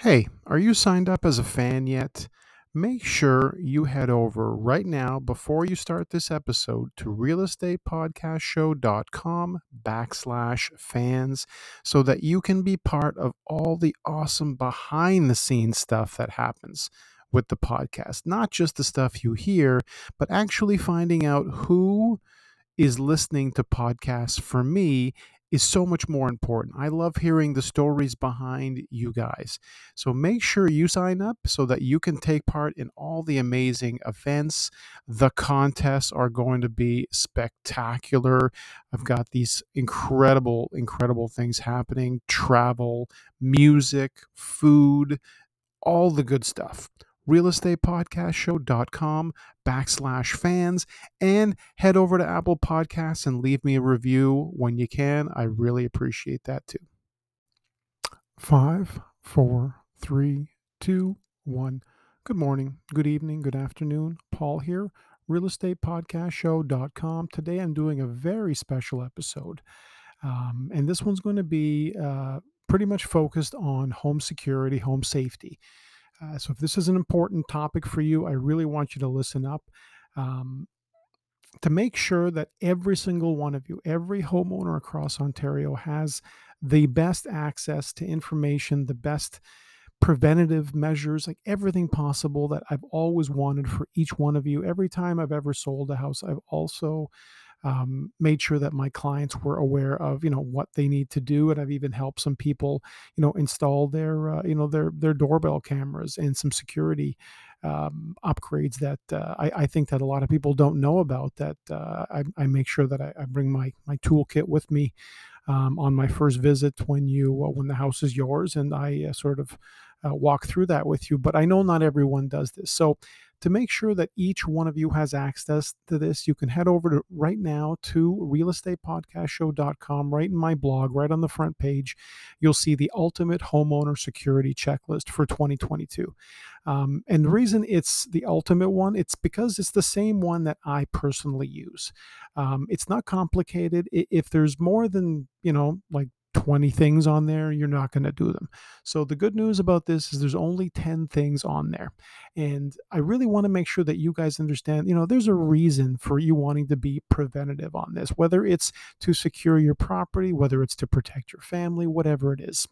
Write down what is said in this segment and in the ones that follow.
Hey, are you signed up as a fan yet? Make sure you head over right now before you start this episode to realestatepodcastshow.com backslash fans so that you can be part of all the awesome behind the scenes stuff that happens with the podcast. Not just the stuff you hear, but actually finding out who is listening to podcasts for me is so much more important. I love hearing the stories behind you guys. So make sure you sign up so that you can take part in all the amazing events. The contests are going to be spectacular. I've got these incredible, incredible things happening travel, music, food, all the good stuff realestatepodcastshow.com backslash fans and head over to Apple Podcasts and leave me a review when you can. I really appreciate that too. Five, four, three, two, one. Good morning, good evening, good afternoon. Paul here, realestatepodcastshow.com. Today I'm doing a very special episode. Um, and this one's going to be uh, pretty much focused on home security, home safety. Uh, so if this is an important topic for you, I really want you to listen up. Um, to make sure that every single one of you, every homeowner across Ontario has the best access to information, the best preventative measures, like everything possible that I've always wanted for each one of you. Every time I've ever sold a house, I've also um, made sure that my clients were aware of you know what they need to do and i've even helped some people you know install their uh, you know their their doorbell cameras and some security um, upgrades that uh, I, I, think that a lot of people don't know about that uh, I, I, make sure that I, I, bring my my toolkit with me um, on my first visit when you uh, when the house is yours and I uh, sort of uh, walk through that with you but I know not everyone does this. So to make sure that each one of you has access to this, you can head over to right now to realestatepodcastshow.com, right in my blog, right on the front page. You'll see the ultimate homeowner security checklist for 2022. Um, and the reason it's the ultimate one, it's because it's the same one that I personally use. Um, it's not complicated. If there's more than, you know, like 20 things on there, you're not going to do them. So the good news about this is there's only 10 things on there. And I really want to make sure that you guys understand, you know, there's a reason for you wanting to be preventative on this, whether it's to secure your property, whether it's to protect your family, whatever it is.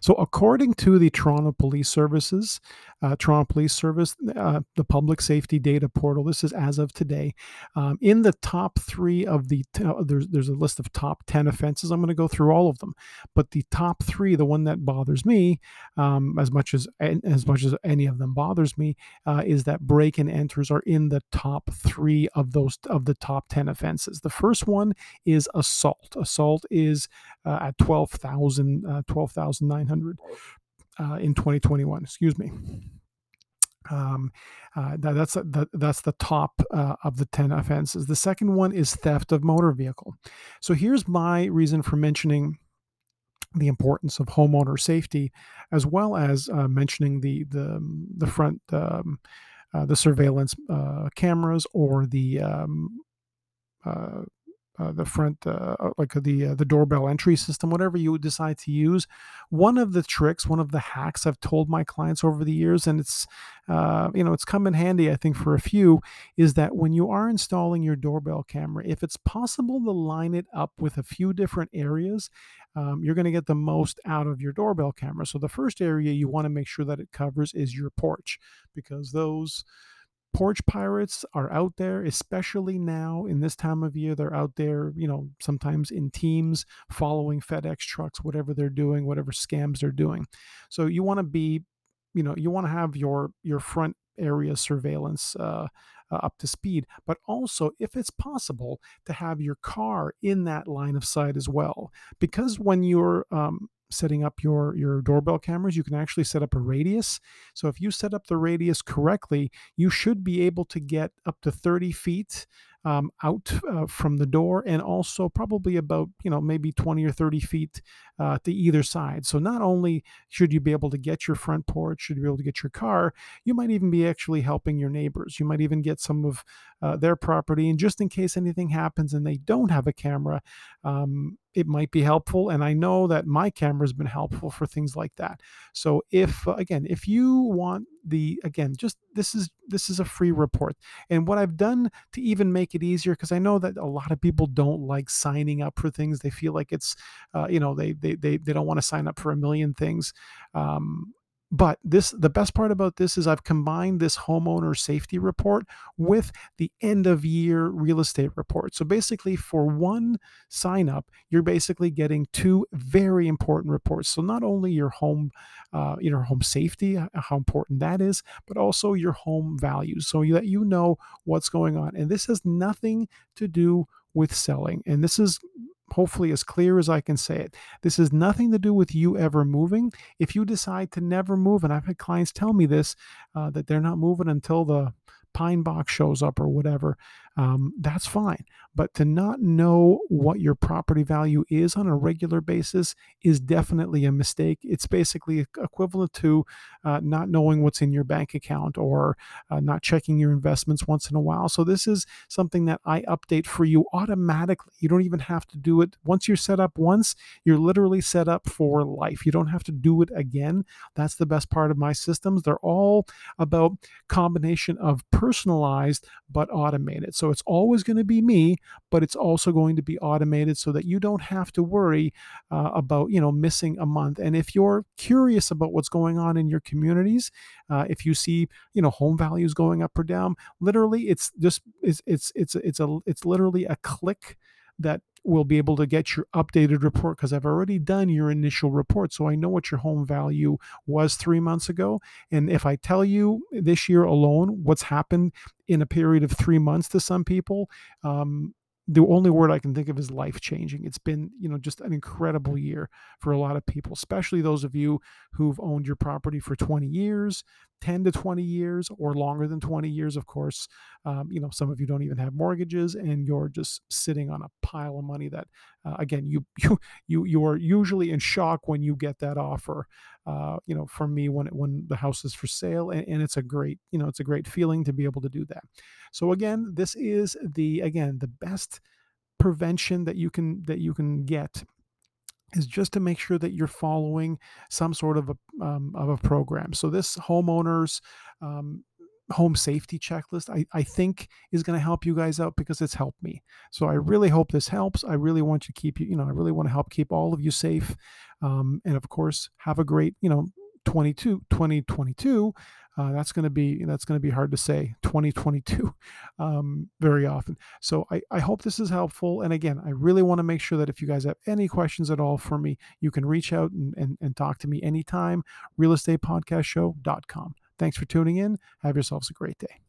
So, according to the Toronto Police Services, uh, Toronto Police Service, uh, the public safety data portal, this is as of today. Um, in the top three of the, t- uh, there's, there's a list of top 10 offenses. I'm going to go through all of them, but the top three, the one that bothers me um, as much as as much as any of them bothers me, uh, is that break and enters are in the top three of those of the top 10 offenses. The first one is assault. Assault is uh, at 12,000, uh, 12,000 1,900 uh, in 2021. Excuse me. Um, uh, that, that's that's the top uh, of the 10 offenses. The second one is theft of motor vehicle. So here's my reason for mentioning the importance of homeowner safety, as well as uh, mentioning the the the front um, uh, the surveillance uh, cameras or the um, uh, uh, uh, the front, uh, uh, like the uh, the doorbell entry system, whatever you decide to use. One of the tricks, one of the hacks I've told my clients over the years, and it's uh, you know it's come in handy, I think, for a few, is that when you are installing your doorbell camera, if it's possible to line it up with a few different areas, um, you're going to get the most out of your doorbell camera. So the first area you want to make sure that it covers is your porch, because those porch pirates are out there, especially now in this time of year. They're out there, you know, sometimes in teams following FedEx trucks, whatever they're doing, whatever scams they're doing. So you want to be, you know, you want to have your your front area surveillance uh, uh, up to speed, but also, if it's possible, to have your car in that line of sight as well. Because when you're um, setting up your your doorbell cameras you can actually set up a radius. So if you set up the radius correctly you should be able to get up to 30 feet um, out uh, from the door and also probably about you know maybe 20 or 30 feet uh, to either side. So not only should you be able to get your front porch should you be able to get your car you might even be actually helping your neighbors. You might even get some of uh, their property. And just in case anything happens and they don't have a camera um, it might be helpful. And I know that my camera has been helpful for things like that. So if again, if you want the again, just this is this is a free report. And what I've done to even make it easier, because I know that a lot of people don't like signing up for things. They feel like it's, uh, you know, they they they they don't want to sign up for a million things. Um, but this the best part about this is I've combined this homeowner safety report with the end of year real estate report. So basically for one sign up, you're basically getting two very important reports. So not only your home uh, you know home safety, how important that is, but also your home values so that you know what's going on. And this has nothing to do with selling. And this is hopefully as clear as I can say it. This has nothing to do with you ever moving. If you decide to never move, and I've had clients tell me this, uh, that they're not moving until the pine box shows up or whatever, um, that's fine. But to not know what your property value is on a regular basis is definitely a mistake. It's basically equivalent to uh, not knowing what's in your bank account or uh, not checking your investments once in a while. So, this is something that I update for you automatically. You don't even have to do it. Once you're set up once, you're literally set up for life. You don't have to do it again. That's the best part of my systems. They're all about combination of personalized but automated. So, it's always going to be me, but it's also going to be automated so that you don't have to worry uh, about, you know, missing a month. And if you're curious about what's going on in your communities, uh, if you see, you know, home values going up or down, literally it's just, it's, it's, it's, it's a, it's literally a click that will be able to get your updated report because I've already done your initial report. So I know what your home value was three months ago. And if I tell you this year alone what's happened in a period of three months to some people, um, the only word I can think of is life changing. It's been, you know, just an incredible year for a lot of people, especially those of you who've owned your property for 20 years, 10 to 20 years, or longer than 20 years, of course. Um, you know, some of you don't even have mortgages and you're just sitting on a pile of money that, uh, again, you, you, you, you are usually in shock when you get that offer. Uh, you know, for me, when it, when the house is for sale, and, and it's a great, you know, it's a great feeling to be able to do that. So again, this is the again the best prevention that you can that you can get is just to make sure that you're following some sort of a um, of a program. So this homeowners um, home safety checklist I, I think is going to help you guys out because it's helped me. So i really hope this helps. I really want to keep you you know i really want to help keep all of you safe. Um, and of course have a great you know 22 2022 uh, that's going to be that's going to be hard to say 2022 um, very often. So I, I hope this is helpful and again i really want to make sure that if you guys have any questions at all for me you can reach out and, and, and talk to me anytime realestatepodcastshow.com thanks for tuning in. Have yourselves a great day